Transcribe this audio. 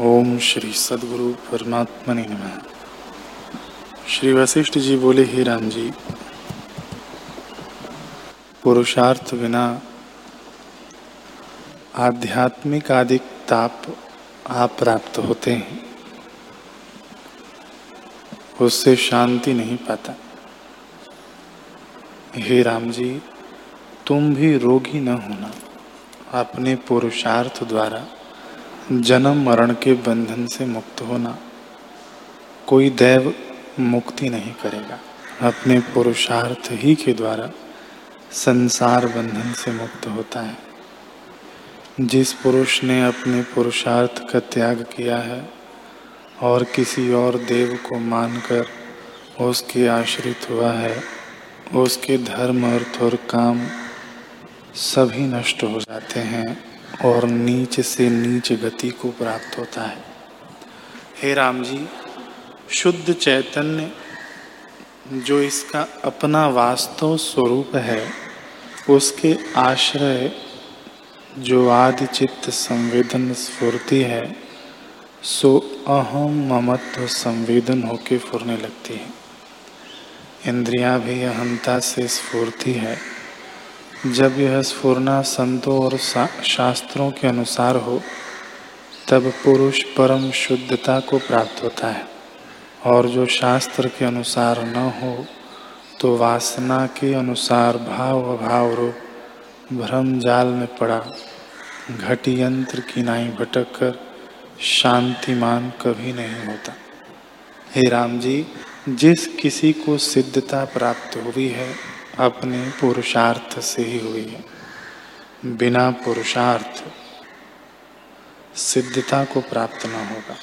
ओम श्री सदगुरु परमात्मा ने श्री वशिष्ठ जी बोले, ही राम जी, पुरुषार्थ बिना आध्यात्मिक आदि ताप आप प्राप्त होते हैं। उससे शांति नहीं पाता। हे राम जी, तुम भी रोगी न होना। अपने पुरुषार्थ द्वारा जन्म मरण के बंधन से मुक्त होना कोई दैव मुक्ति नहीं करेगा। अपने पुरुषार्थ ही के द्वारा संसार बंधन से मुक्त होता है। जिस पुरुष ने अपने पुरुषार्थ का त्याग किया है और किसी और देव को मानकर उसके आश्रित हुआ है, उसके धर्म अर्थ और काम सभी नष्ट हो जाते हैं। और नीच से नीच गति को प्राप्त होता है। हे राम जी, शुद्ध चैतन्य, जो इसका अपना वास्तव स्वरूप है, उसके आश्रय, जो आदि चित्त संवेदन स्फूर्ति है, सो अहम ममत्व संवेदन होके फुरने लगती है। इंद्रियाँ भी अहंता से स्फूर्ति है। जब यह स्फूर्णा संतों और शास्त्रों के अनुसार हो, तब पुरुष परम शुद्धता को प्राप्त होता है। और जो शास्त्र के अनुसार न हो तो वासना के अनुसार भाव अभाव रूप भ्रम जाल में पड़ा, घटी यंत्र की नाई भटक कर शांतिमान कभी नहीं होता। हे राम जी, जिस किसी को सिद्धता प्राप्त हुई है अपने पुरुषार्थ से ही हुई है। बिना पुरुषार्थ सिद्धता को प्राप्त न होगा।